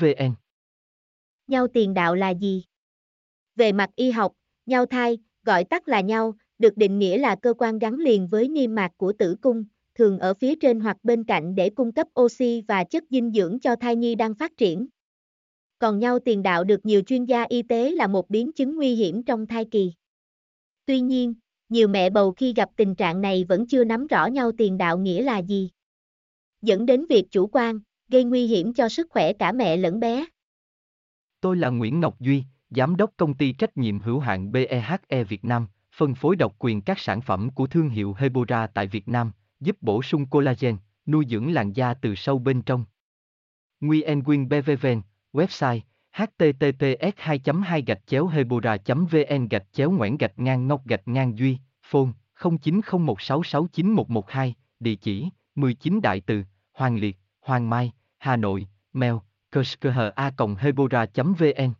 vn Nhau tiền đạo là gì? Về mặt y học, nhau thai, gọi tắt là nhau, được định nghĩa là cơ quan gắn liền với niêm mạc của tử cung, thường ở phía trên hoặc bên cạnh để cung cấp oxy và chất dinh dưỡng cho thai nhi đang phát triển. Còn nhau tiền đạo được nhiều chuyên gia y tế là một biến chứng nguy hiểm trong thai kỳ. Tuy nhiên, nhiều mẹ bầu khi gặp tình trạng này vẫn chưa nắm rõ nhau tiền đạo nghĩa là gì. Dẫn đến việc chủ quan, gây nguy hiểm cho sức khỏe cả mẹ lẫn bé. Tôi là Nguyễn Ngọc Duy, Giám đốc công ty trách nhiệm hữu hạn BEHE Việt Nam, phân phối độc quyền các sản phẩm của thương hiệu Hebora tại Việt Nam, giúp bổ sung collagen, nuôi dưỡng làn da từ sâu bên trong. Nguyen Quyên BVVN, website https 2 2 gạch chéo hebora vn gạch chéo ngoãn gạch ngang ngọc gạch ngang duy phone 0901669112 địa chỉ 19 đại từ hoàng liệt hoàng mai Hà Nội, mail, kushkha.hebora.vn